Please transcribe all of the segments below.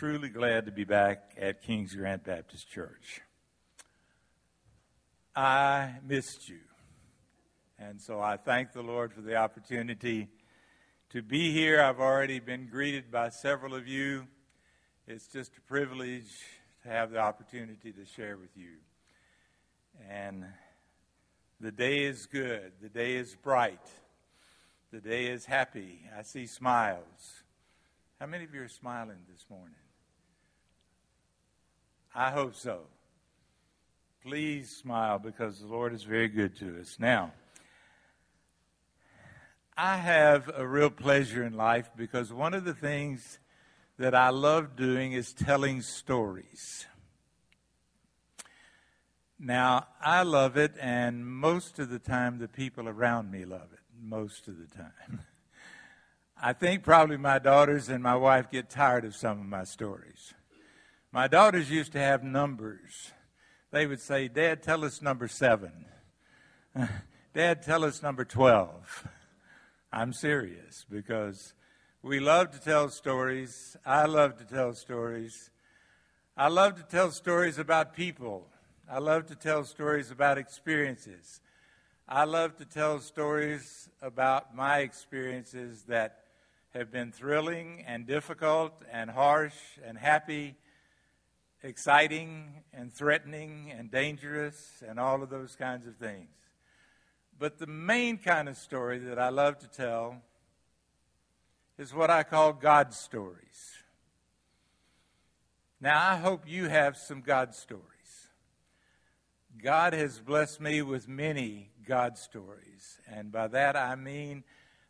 truly glad to be back at King's Grant Baptist Church. I missed you. And so I thank the Lord for the opportunity to be here. I've already been greeted by several of you. It's just a privilege to have the opportunity to share with you. And the day is good, the day is bright, the day is happy. I see smiles. How many of you are smiling this morning? I hope so. Please smile because the Lord is very good to us. Now, I have a real pleasure in life because one of the things that I love doing is telling stories. Now, I love it, and most of the time, the people around me love it. Most of the time. I think probably my daughters and my wife get tired of some of my stories. My daughters used to have numbers. They would say, Dad, tell us number seven. Dad, tell us number 12. I'm serious because we love to tell stories. I love to tell stories. I love to tell stories about people. I love to tell stories about experiences. I love to tell stories about my experiences that have been thrilling and difficult and harsh and happy exciting and threatening and dangerous and all of those kinds of things. But the main kind of story that I love to tell is what I call God stories. Now, I hope you have some God stories. God has blessed me with many God stories, and by that I mean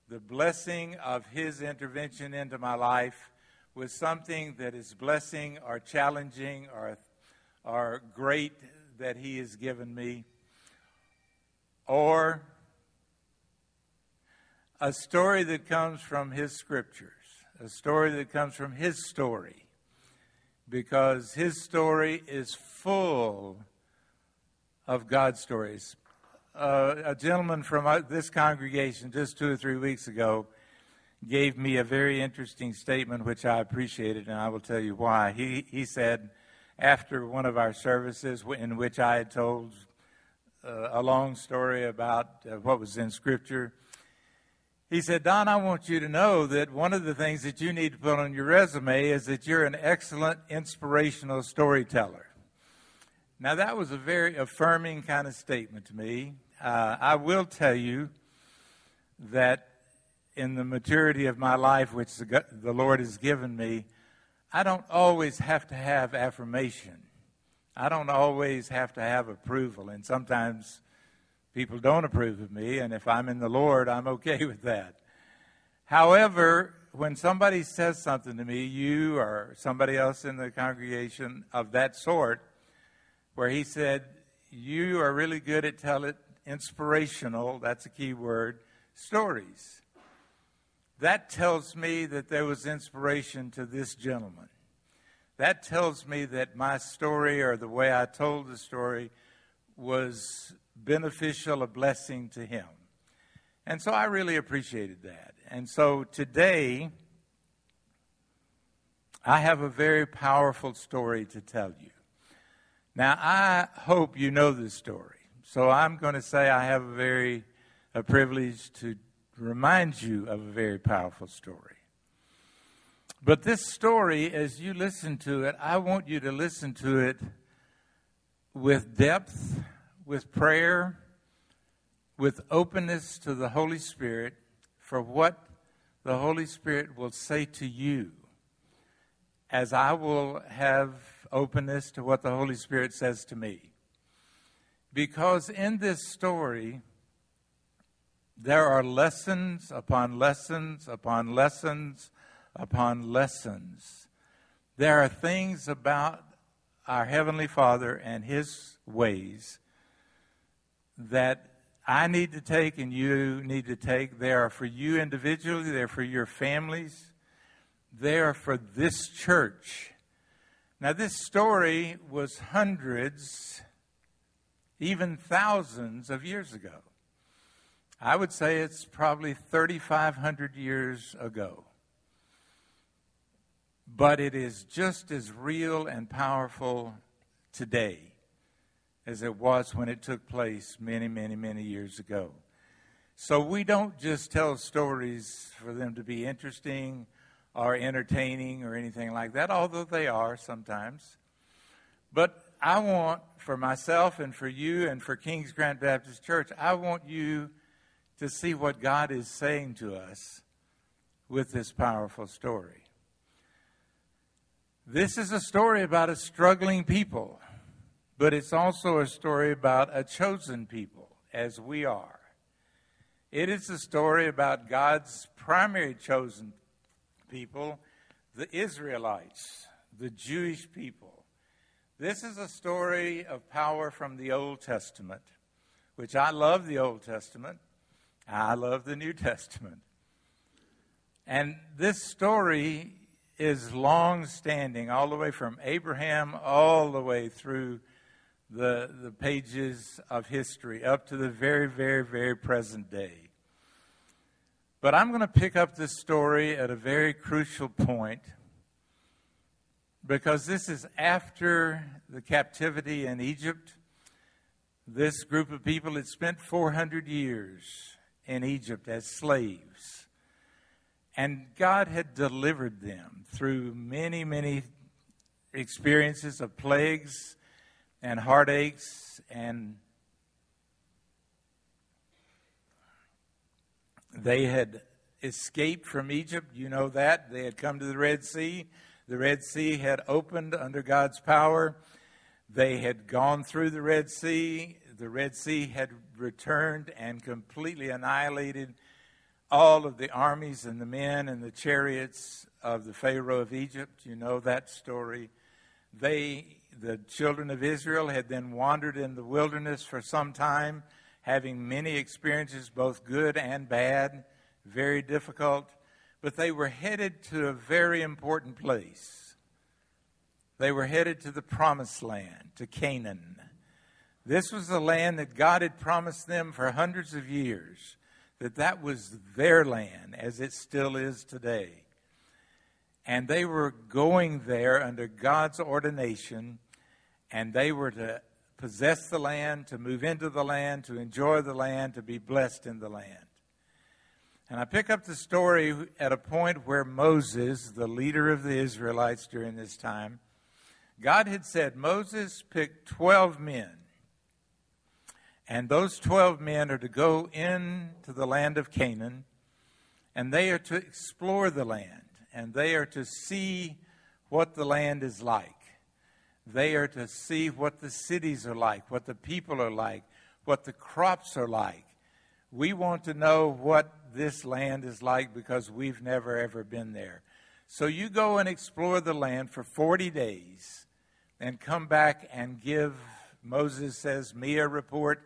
the blessing of His intervention into my life with something that is blessing or challenging or, or great that He has given me, or a story that comes from His scriptures, a story that comes from His story, because His story is full of God's stories. Uh, a gentleman from uh, this congregation just two or three weeks ago gave me a very interesting statement, which I appreciated, and I will tell you why. He, he said, after one of our services, in which I had told uh, a long story about uh, what was in Scripture, he said, Don, I want you to know that one of the things that you need to put on your resume is that you're an excellent inspirational storyteller. Now, that was a very affirming kind of statement to me. Uh, I will tell you that in the maturity of my life, which the, the Lord has given me, I don't always have to have affirmation. I don't always have to have approval. And sometimes people don't approve of me, and if I'm in the Lord, I'm okay with that. However, when somebody says something to me, you or somebody else in the congregation of that sort, where he said, You are really good at telling inspirational, that's a key word, stories that tells me that there was inspiration to this gentleman. That tells me that my story or the way I told the story was beneficial, a blessing to him. And so I really appreciated that. And so today, I have a very powerful story to tell you. Now, I hope you know this story. So I'm going to say I have a very a privilege to reminds you of a very powerful story. But this story, as you listen to it, I want you to listen to it with depth, with prayer, with openness to the Holy Spirit for what the Holy Spirit will say to you, as I will have openness to what the Holy Spirit says to me. Because in this story, there are lessons upon lessons upon lessons upon lessons. There are things about our Heavenly Father and His ways that I need to take and you need to take. They are for you individually, they're for your families, they are for this church. Now, this story was hundreds, even thousands of years ago. I would say it's probably 3,500 years ago. but it is just as real and powerful today as it was when it took place many, many, many years ago. So we don't just tell stories for them to be interesting or entertaining or anything like that, although they are sometimes. But I want for myself and for you and for Kings Grant Baptist Church, I want you to see what God is saying to us with this powerful story. This is a story about a struggling people, but it's also a story about a chosen people, as we are. It is a story about God's primary chosen people, the Israelites, the Jewish people. This is a story of power from the Old Testament, which I love the Old Testament. I love the New Testament. And this story is long standing, all the way from Abraham all the way through the, the pages of history up to the very, very, very present day. But I'm going to pick up this story at a very crucial point because this is after the captivity in Egypt. This group of people had spent 400 years in Egypt as slaves. And God had delivered them through many, many experiences of plagues and heartaches and they had escaped from Egypt. You know that. They had come to the Red Sea. The Red Sea had opened under God's power. They had gone through the Red Sea. The Red Sea had returned and completely annihilated all of the armies and the men and the chariots of the Pharaoh of Egypt. You know that story. They, the children of Israel, had then wandered in the wilderness for some time, having many experiences, both good and bad, very difficult. But they were headed to a very important place. They were headed to the promised land, to Canaan. This was the land that God had promised them for hundreds of years, that that was their land as it still is today. And they were going there under God's ordination, and they were to possess the land, to move into the land, to enjoy the land, to be blessed in the land. And I pick up the story at a point where Moses, the leader of the Israelites during this time, God had said, Moses, pick 12 men and those 12 men are to go into the land of Canaan, and they are to explore the land, and they are to see what the land is like. They are to see what the cities are like, what the people are like, what the crops are like. We want to know what this land is like because we've never ever been there. So you go and explore the land for 40 days and come back and give, Moses says, me a report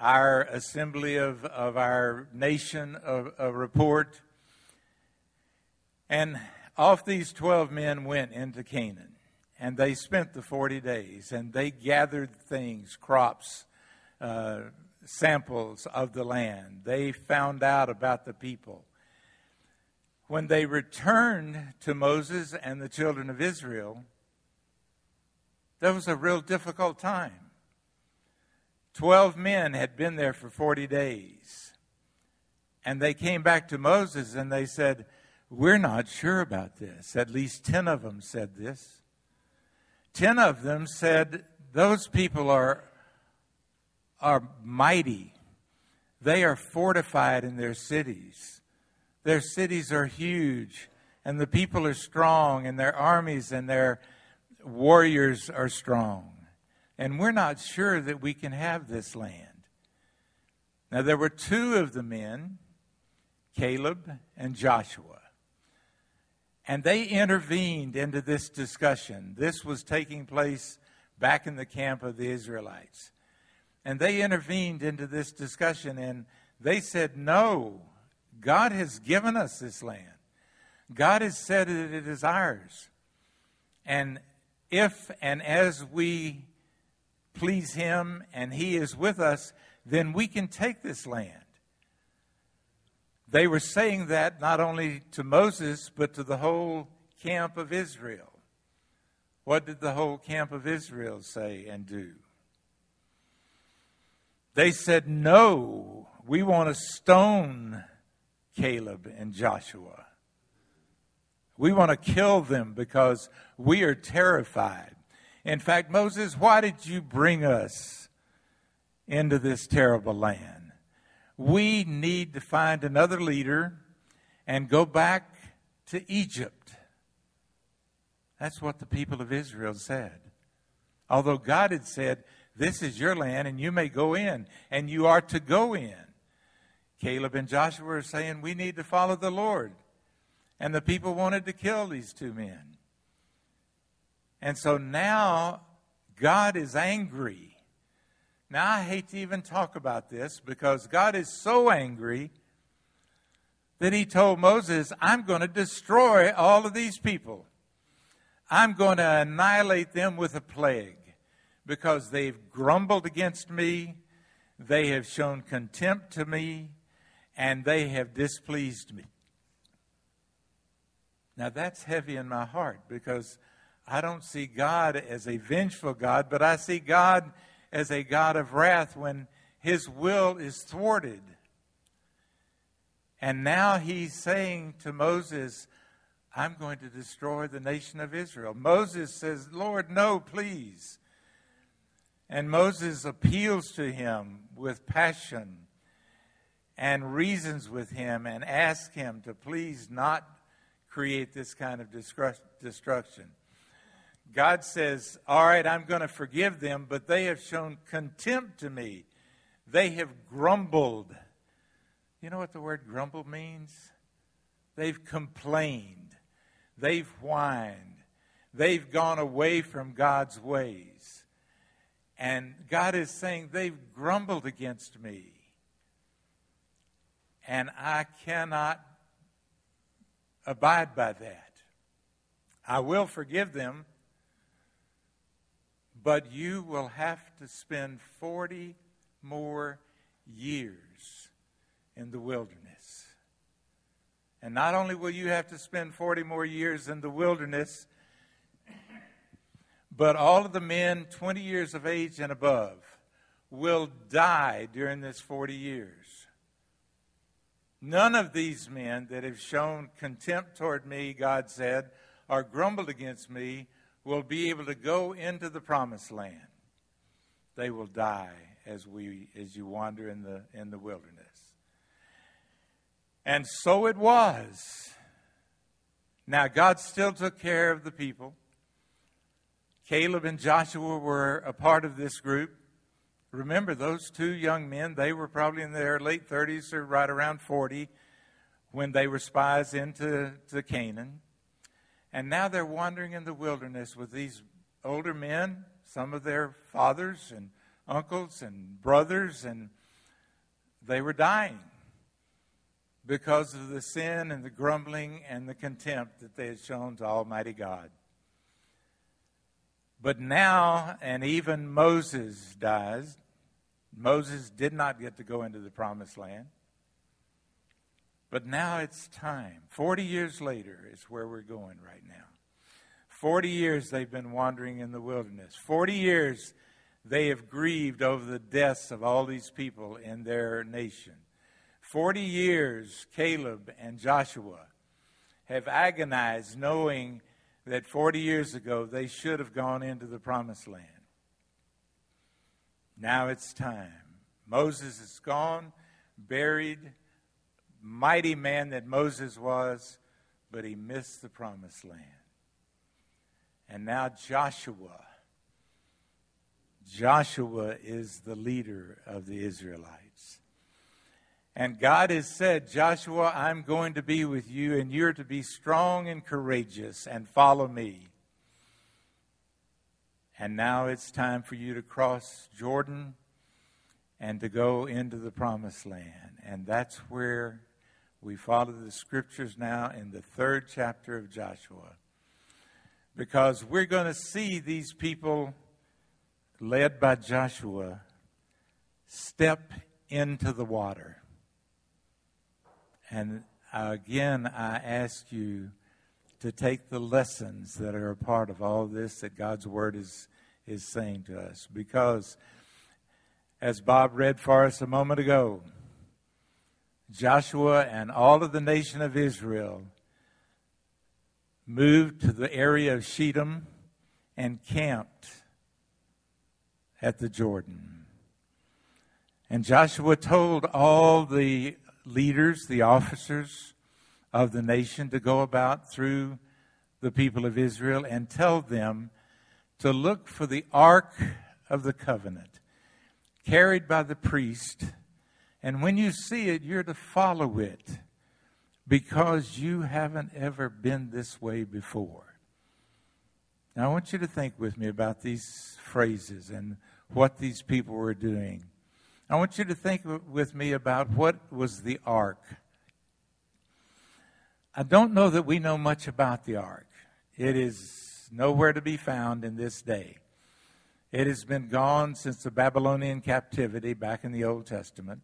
our assembly of, of our nation a, a report. And off these 12 men went into Canaan. And they spent the 40 days and they gathered things, crops, uh, samples of the land. They found out about the people. When they returned to Moses and the children of Israel, that was a real difficult time. Twelve men had been there for 40 days. And they came back to Moses and they said, We're not sure about this. At least 10 of them said this. 10 of them said, Those people are, are mighty. They are fortified in their cities. Their cities are huge, and the people are strong, and their armies and their warriors are strong and we're not sure that we can have this land. Now, there were two of the men, Caleb and Joshua, and they intervened into this discussion. This was taking place back in the camp of the Israelites. And they intervened into this discussion and they said, No, God has given us this land. God has said that it is ours. And if and as we please Him and He is with us, then we can take this land. They were saying that not only to Moses, but to the whole camp of Israel. What did the whole camp of Israel say and do? They said, No, we want to stone Caleb and Joshua. We want to kill them because we are terrified. In fact, Moses, why did you bring us into this terrible land? We need to find another leader and go back to Egypt. That's what the people of Israel said. Although God had said, This is your land and you may go in, and you are to go in. Caleb and Joshua are saying, We need to follow the Lord. And the people wanted to kill these two men. And so now God is angry. Now, I hate to even talk about this because God is so angry that he told Moses, I'm going to destroy all of these people. I'm going to annihilate them with a plague because they've grumbled against me, they have shown contempt to me, and they have displeased me. Now that's heavy in my heart because I don't see God as a vengeful God, but I see God as a God of wrath when his will is thwarted. And now he's saying to Moses, I'm going to destroy the nation of Israel. Moses says, Lord, no, please. And Moses appeals to him with passion and reasons with him and asks him to please not create this kind of destruction. God says, All right, I'm going to forgive them, but they have shown contempt to me. They have grumbled. You know what the word grumble means? They've complained. They've whined. They've gone away from God's ways. And God is saying, They've grumbled against me and I cannot abide by that. I will forgive them, but you will have to spend 40 more years in the wilderness. And not only will you have to spend 40 more years in the wilderness, but all of the men 20 years of age and above will die during this 40 years. None of these men that have shown contempt toward me, God said, or grumbled against me, will be able to go into the promised land. They will die as we as you wander in the in the wilderness. And so it was. Now God still took care of the people. Caleb and Joshua were a part of this group. Remember, those two young men, they were probably in their late 30s or right around 40 when they were spies into to Canaan. And now they're wandering in the wilderness with these older men, some of their fathers and uncles and brothers, and they were dying because of the sin and the grumbling and the contempt that they had shown to Almighty God. But now, and even Moses dies, Moses did not get to go into the promised land. But now it's time. 40 years later is where we're going right now. 40 years they've been wandering in the wilderness. 40 years they have grieved over the deaths of all these people in their nation. 40 years Caleb and Joshua have agonized knowing that 40 years ago they should have gone into the promised land. Now it's time. Moses is gone, buried, mighty man that Moses was, but he missed the promised land. And now Joshua. Joshua is the leader of the Israelites. And God has said, Joshua, I'm going to be with you, and you're to be strong and courageous and follow me. And now it's time for you to cross Jordan and to go into the promised land. And that's where we follow the scriptures now in the third chapter of Joshua. Because we're going to see these people led by Joshua step into the water. And again, I ask you to take the lessons that are a part of all this that God's Word is, is saying to us. Because, as Bob read for us a moment ago, Joshua and all of the nation of Israel moved to the area of Shittim and camped at the Jordan. And Joshua told all the leaders, the officers of the nation, to go about through the people of Israel and tell them to look for the Ark of the Covenant carried by the priest. And when you see it, you're to follow it because you haven't ever been this way before. Now, I want you to think with me about these phrases and what these people were doing. I want you to think with me about what was the ark. I don't know that we know much about the ark. It is nowhere to be found in this day. It has been gone since the Babylonian captivity back in the Old Testament.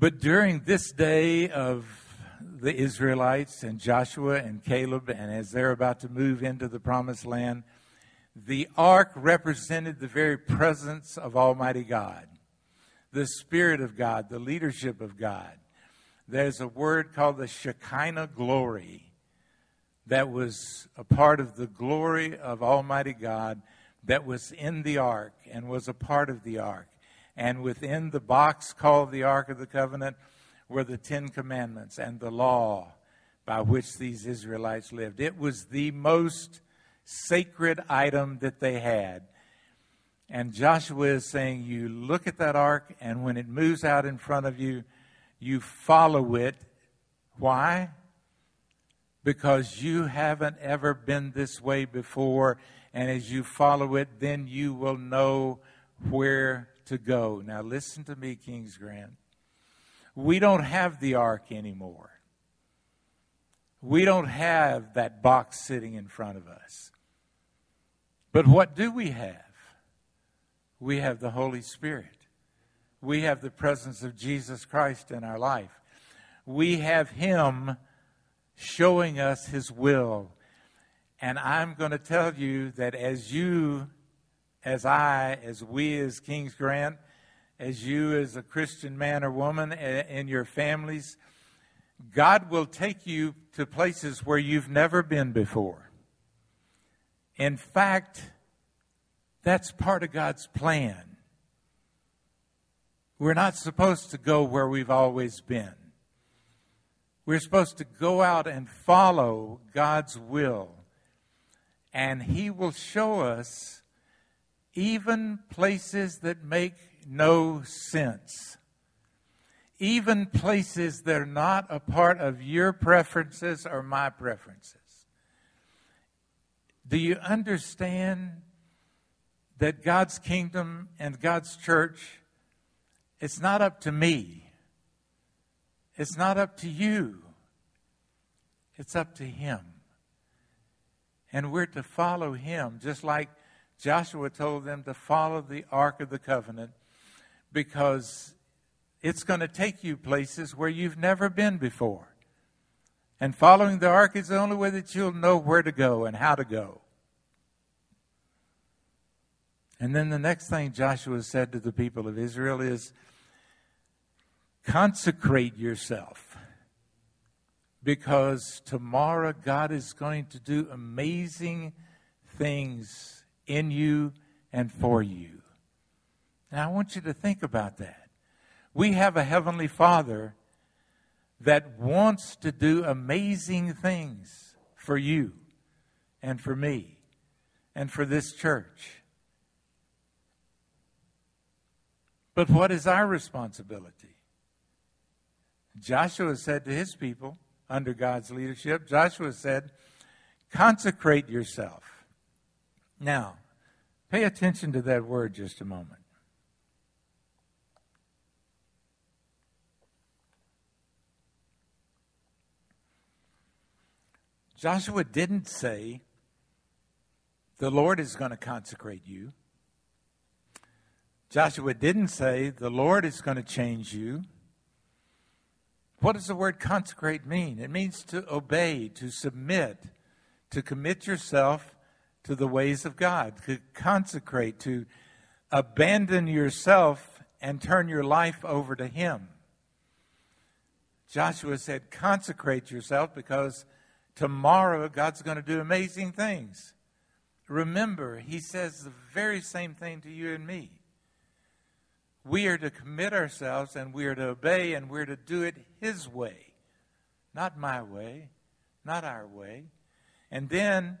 But during this day of the Israelites and Joshua and Caleb, and as they're about to move into the promised land, the ark represented the very presence of Almighty God, the Spirit of God, the leadership of God. There's a word called the Shekinah glory that was a part of the glory of Almighty God that was in the ark and was a part of the ark. And within the box called the Ark of the Covenant were the Ten Commandments and the law by which these Israelites lived. It was the most sacred item that they had. And Joshua is saying, You look at that ark, and when it moves out in front of you, you follow it. Why? Because you haven't ever been this way before. And as you follow it, then you will know where to go. Now, listen to me, King's Grant. We don't have the ark anymore. We don't have that box sitting in front of us. But what do we have? We have the Holy Spirit. We have the presence of Jesus Christ in our life. We have Him showing us His will. And I'm going to tell you that as you, as I, as we as King's Grant, as you as a Christian man or woman in your families, God will take you to places where you've never been before. In fact, that's part of God's plan. We're not supposed to go where we've always been. We're supposed to go out and follow God's will. And He will show us even places that make no sense. Even places that are not a part of your preferences or my preferences. Do you understand that God's kingdom and God's church, it's not up to me. It's not up to you. It's up to Him. And we're to follow Him, just like Joshua told them to follow the Ark of the Covenant, because it's going to take you places where you've never been before. And following the ark is the only way that you'll know where to go and how to go. And then the next thing Joshua said to the people of Israel is consecrate yourself because tomorrow God is going to do amazing things in you and for you. Now, I want you to think about that. We have a Heavenly Father that wants to do amazing things for you and for me and for this church. But what is our responsibility? Joshua said to his people under God's leadership, Joshua said, consecrate yourself. Now, pay attention to that word just a moment. Joshua didn't say, the Lord is going to consecrate you. Joshua didn't say, the Lord is going to change you. What does the word consecrate mean? It means to obey, to submit, to commit yourself to the ways of God, to consecrate, to abandon yourself and turn your life over to Him. Joshua said, Consecrate yourself because tomorrow God's going to do amazing things. Remember, He says the very same thing to you and me. We are to commit ourselves and we are to obey and we're to do it His way, not my way, not our way. And then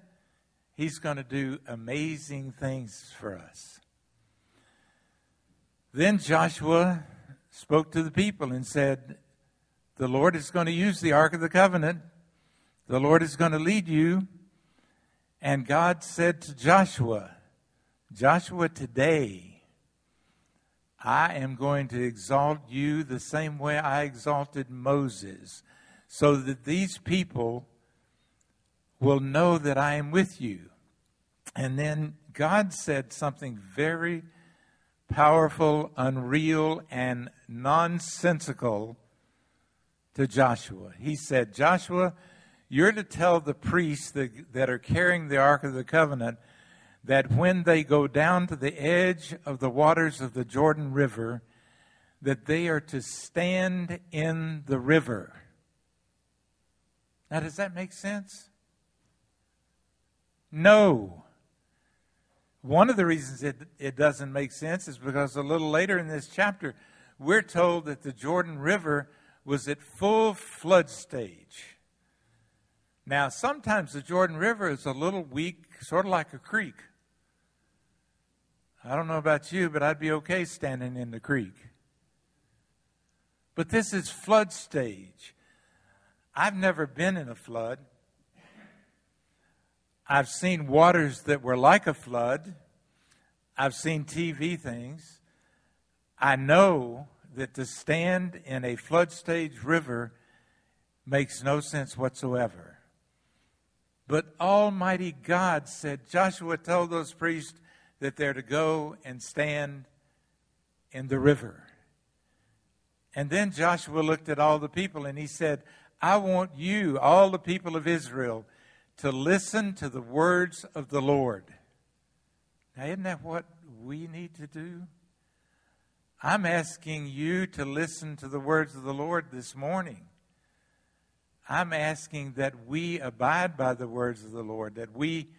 He's going to do amazing things for us. Then Joshua spoke to the people and said, The Lord is going to use the Ark of the Covenant. The Lord is going to lead you. And God said to Joshua, Joshua, today I am going to exalt you the same way I exalted Moses, so that these people will know that I am with you. And then God said something very powerful, unreal, and nonsensical to Joshua. He said, Joshua, you're to tell the priests that, that are carrying the Ark of the Covenant that when they go down to the edge of the waters of the Jordan River, that they are to stand in the river. Now, does that make sense? No. One of the reasons it, it doesn't make sense is because a little later in this chapter, we're told that the Jordan River was at full flood stage. Now, sometimes the Jordan River is a little weak, sort of like a creek. I don't know about you, but I'd be okay standing in the creek. But this is flood stage. I've never been in a flood. I've seen waters that were like a flood. I've seen TV things. I know that to stand in a flood stage river makes no sense whatsoever. But Almighty God said, Joshua told those priests that they're to go and stand in the river. And then Joshua looked at all the people and he said, I want you, all the people of Israel, to listen to the words of the Lord. Now, isn't that what we need to do? I'm asking you to listen to the words of the Lord this morning. I'm asking that we abide by the words of the Lord, that we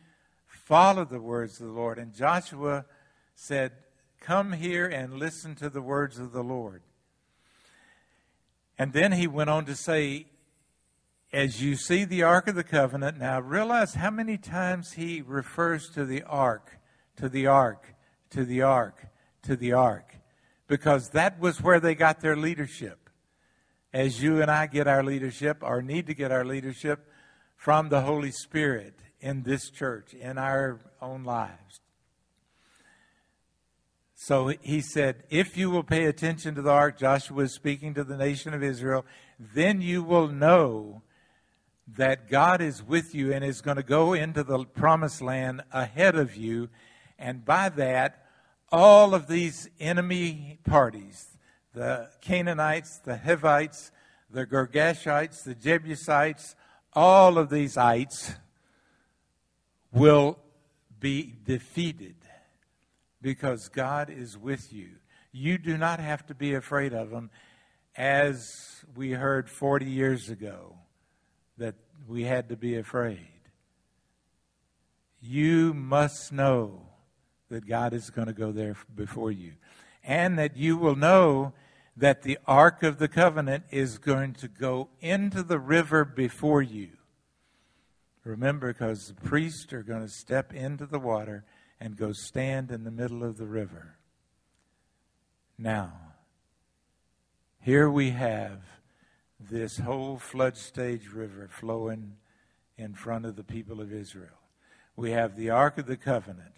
follow the words of the Lord. And Joshua said, Come here and listen to the words of the Lord. And then he went on to say, as you see the Ark of the Covenant, now realize how many times he refers to the Ark, to the Ark, to the Ark, to the Ark, because that was where they got their leadership. As you and I get our leadership, or need to get our leadership from the Holy Spirit in this church, in our own lives. So he said, If you will pay attention to the ark, Joshua is speaking to the nation of Israel, then you will know that God is with you and is going to go into the promised land ahead of you. And by that, all of these enemy parties, the Canaanites, the Hivites, the Girgashites, the Jebusites, all of these ites will be defeated because God is with you. You do not have to be afraid of them, as we heard 40 years ago that we had to be afraid. You must know that God is going to go there before you. And that you will know that the Ark of the Covenant is going to go into the river before you. Remember, because the priests are going to step into the water and go stand in the middle of the river. Now, here we have this whole flood stage river flowing in front of the people of Israel. We have the Ark of the Covenant.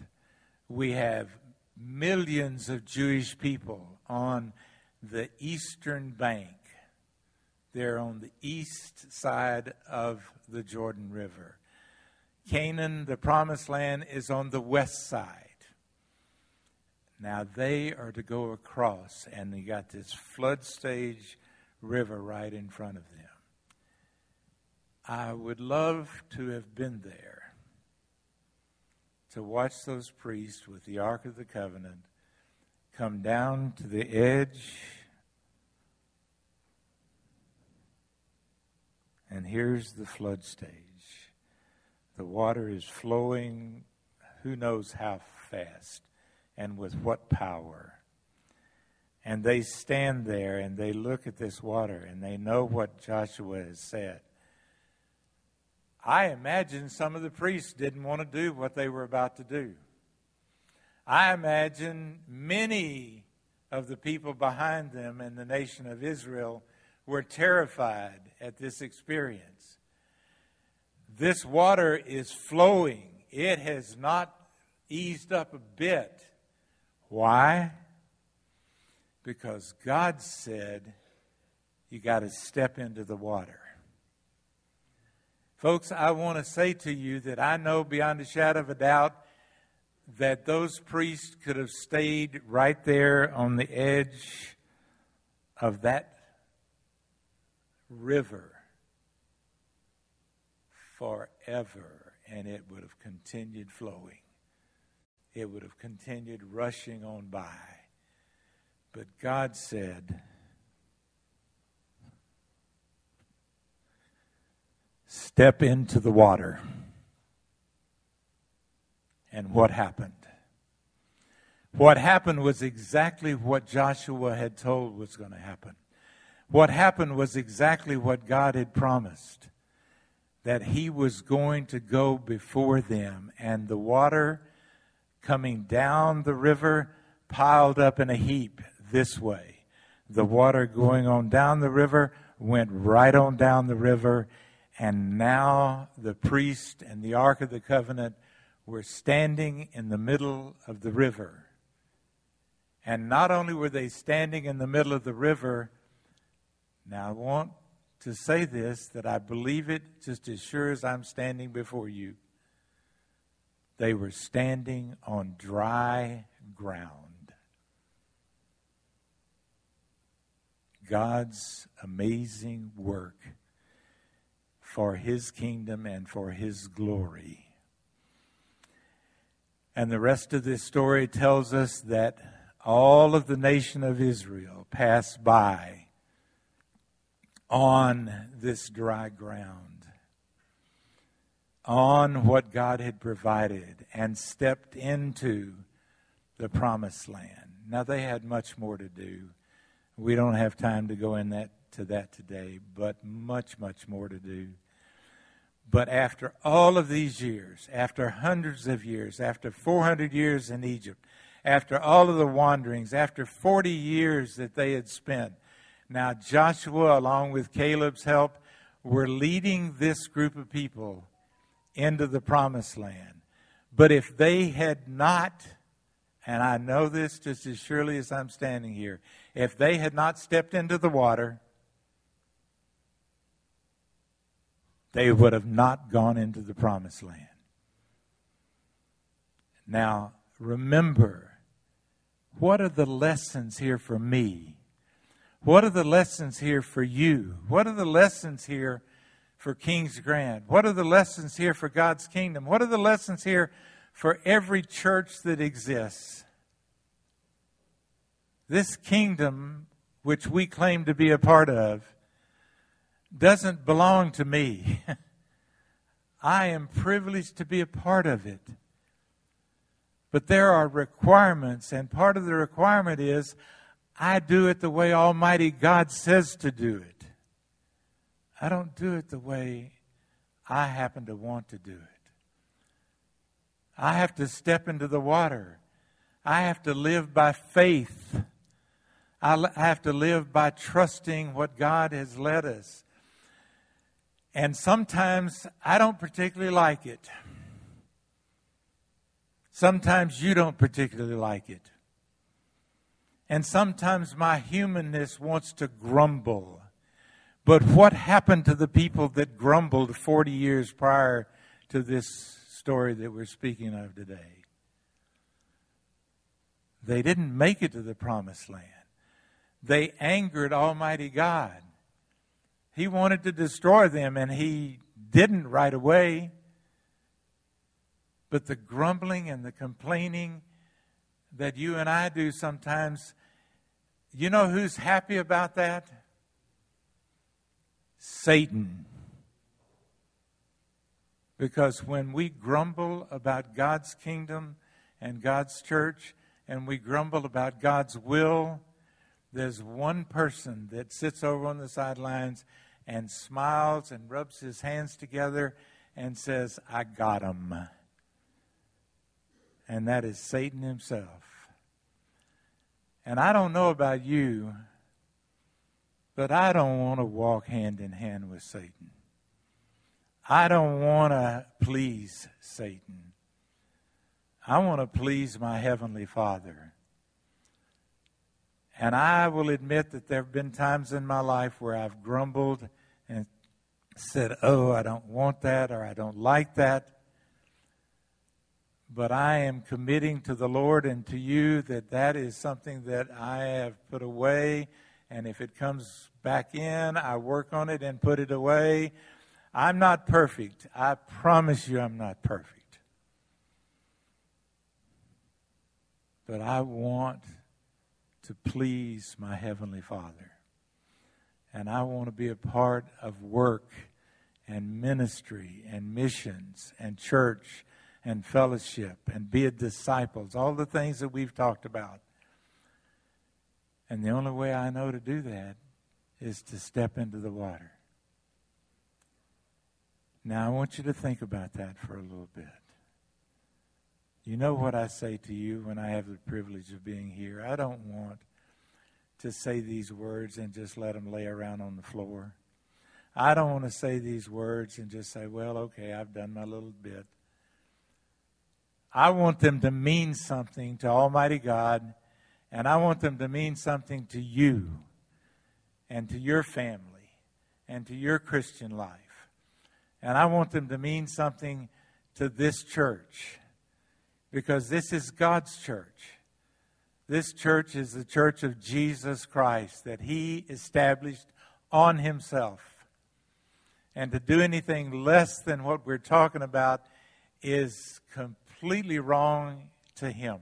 We have millions of Jewish people on the eastern bank. They're on the east side of the Jordan River. Canaan, the promised land, is on the west side. Now they are to go across, and they got this flood stage river right in front of them. I would love to have been there to watch those priests with the Ark of the Covenant come down to the edge. And here's the flood stage. The water is flowing, who knows how fast and with what power. And they stand there and they look at this water and they know what Joshua has said. I imagine some of the priests didn't want to do what they were about to do. I imagine many of the people behind them in the nation of Israel were terrified at this experience. This water is flowing, it has not eased up a bit. Why? Because God said you got to step into the water. Folks, I want to say to you that I know beyond a shadow of a doubt that those priests could have stayed right there on the edge of that river forever, and it would have continued flowing. It would have continued rushing on by. But God said, Step into the water. And what happened? What happened was exactly what Joshua had told was going to happen. What happened was exactly what God had promised that he was going to go before them, and the water coming down the river piled up in a heap this way. The water going on down the river went right on down the river and now the priest and the Ark of the Covenant were standing in the middle of the river. And not only were they standing in the middle of the river, now I want to say this that I believe it just as sure as I'm standing before you. They were standing on dry ground. God's amazing work for his kingdom and for his glory. And the rest of this story tells us that all of the nation of Israel passed by on this dry ground, on what God had provided, and stepped into the promised land. Now, they had much more to do. We don't have time to go in that, to that today, but much, much more to do. But after all of these years, after hundreds of years, after 400 years in Egypt, after all of the wanderings, after 40 years that they had spent, now Joshua, along with Caleb's help, were leading this group of people into the promised land. But if they had not, and I know this just as surely as I'm standing here, if they had not stepped into the water, they would have not gone into the promised land. Now, remember, what are the lessons here for me? What are the lessons here for you? What are the lessons here for King's Grant? What are the lessons here for God's kingdom? What are the lessons here for every church that exists? This kingdom, which we claim to be a part of, doesn't belong to me. I am privileged to be a part of it. But there are requirements, and part of the requirement is I do it the way Almighty God says to do it. I don't do it the way I happen to want to do it. I have to step into the water. I have to live by faith. I have to live by trusting what God has led us. And sometimes I don't particularly like it. Sometimes you don't particularly like it. And sometimes my humanness wants to grumble. But what happened to the people that grumbled 40 years prior to this story that we're speaking of today? They didn't make it to the promised land. They angered Almighty God. He wanted to destroy them, and he didn't right away. But the grumbling and the complaining that you and I do sometimes, you know who's happy about that? Satan. Because when we grumble about God's kingdom and God's church, and we grumble about God's will, there's one person that sits over on the sidelines and smiles and rubs his hands together and says, I got him. And that is Satan himself. And I don't know about you, but I don't want to walk hand in hand with Satan. I don't want to please Satan. I want to please my Heavenly Father. And I will admit that there have been times in my life where I've grumbled and said, Oh, I don't want that or I don't like that. But I am committing to the Lord and to you that that is something that I have put away. And if it comes back in, I work on it and put it away. I'm not perfect. I promise you, I'm not perfect. But I want to please my Heavenly Father. And I want to be a part of work and ministry and missions and church and fellowship and be a disciple, all the things that we've talked about. And the only way I know to do that is to step into the water. Now, I want you to think about that for a little bit. You know what I say to you when I have the privilege of being here. I don't want to say these words and just let them lay around on the floor. I don't want to say these words and just say, well, okay, I've done my little bit. I want them to mean something to Almighty God, and I want them to mean something to you and to your family and to your Christian life. And I want them to mean something to this church because this is God's church. This church is the church of Jesus Christ that He established on Himself. And to do anything less than what we're talking about is completely wrong to Him.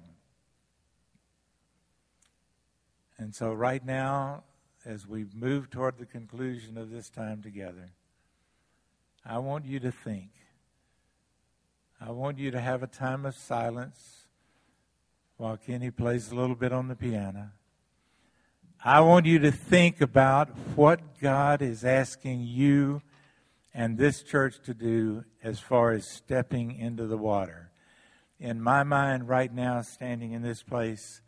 And so, right now, as we move toward the conclusion of this time together, I want you to think I want you to have a time of silence while Kenny plays a little bit on the piano. I want you to think about what God is asking you and this church to do as far as stepping into the water. In my mind, right now, standing in this place,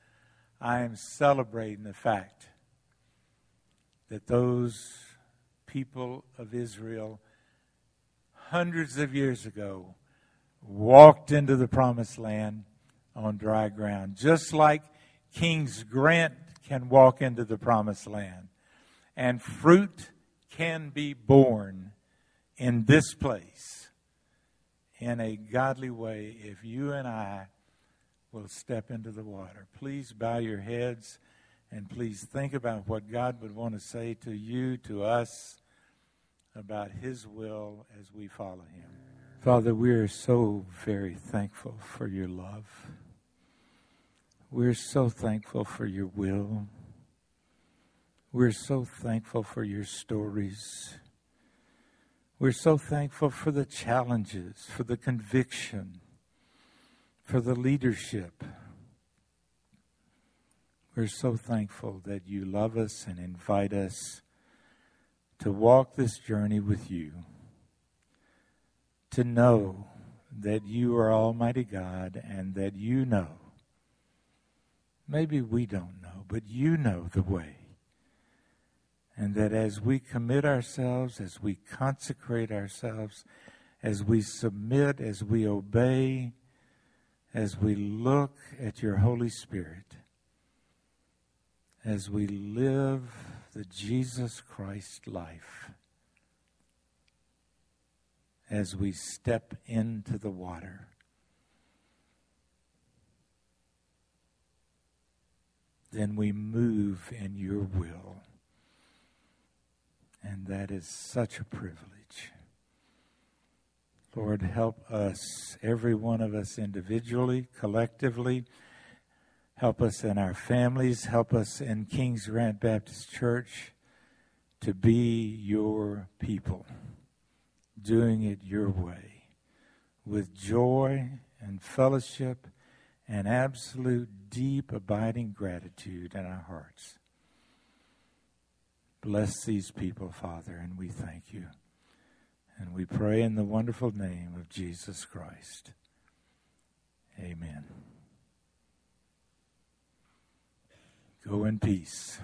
I am celebrating the fact that those people of Israel, hundreds of years ago, walked into the promised land on dry ground, just like King's Grant can walk into the promised land. And fruit can be borne in this place in a godly way if you and I will step into the water. Please bow your heads and please think about what God would want to say to you, to us, about His will as we follow Him. Father, we are so very thankful for your love. We're so thankful for your will. We're so thankful for your stories. We're so thankful for the challenges, for the conviction, for the leadership. We're so thankful that you love us and invite us to walk this journey with you to know that you are Almighty God and that you know. Maybe we don't know, but you know the way. And that as we commit ourselves, as we consecrate ourselves, as we submit, as we obey, as we look at your Holy Spirit, as we live the Jesus Christ life, as we step into the water. Then we move in your will. And that is such a privilege. Lord, help us, every one of us individually, collectively. Help us in our families. Help us in Kings Grant Baptist Church to be your people, doing it your way, with joy and fellowship and absolute deep abiding gratitude in our hearts. Bless these people, Father, and we thank you. And we pray in the wonderful name of Jesus Christ. Amen. Go in peace.